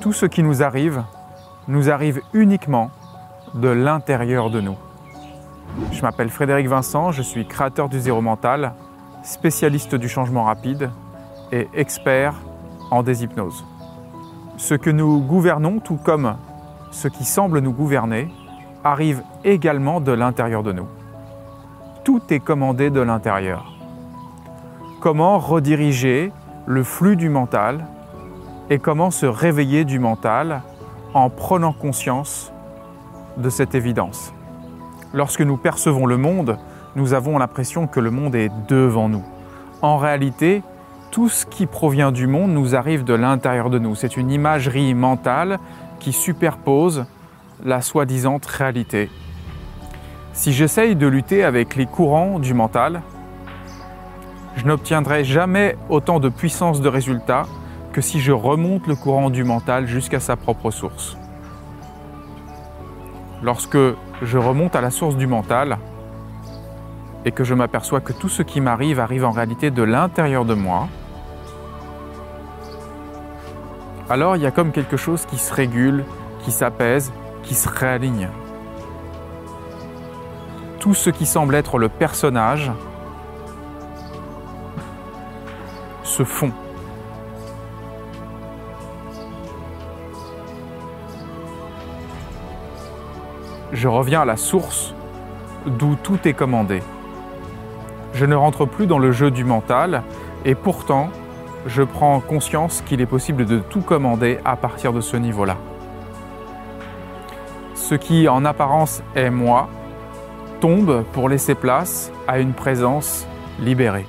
Tout ce qui nous arrive nous arrive uniquement de l'intérieur de nous. Je m'appelle Frédéric Vincent, je suis créateur du zéro mental, spécialiste du changement rapide et expert en déshypnose. Ce que nous gouvernons, tout comme ce qui semble nous gouverner, arrive également de l'intérieur de nous. Tout est commandé de l'intérieur. Comment rediriger le flux du mental et comment se réveiller du mental en prenant conscience de cette évidence. Lorsque nous percevons le monde, nous avons l'impression que le monde est devant nous. En réalité, tout ce qui provient du monde nous arrive de l'intérieur de nous. C'est une imagerie mentale qui superpose la soi-disant réalité. Si j'essaye de lutter avec les courants du mental, je n'obtiendrai jamais autant de puissance de résultat que si je remonte le courant du mental jusqu'à sa propre source. Lorsque je remonte à la source du mental et que je m'aperçois que tout ce qui m'arrive arrive en réalité de l'intérieur de moi, alors il y a comme quelque chose qui se régule, qui s'apaise, qui se réaligne. Tout ce qui semble être le personnage se fond. Je reviens à la source d'où tout est commandé. Je ne rentre plus dans le jeu du mental et pourtant, je prends conscience qu'il est possible de tout commander à partir de ce niveau-là. Ce qui en apparence est moi tombe pour laisser place à une présence libérée.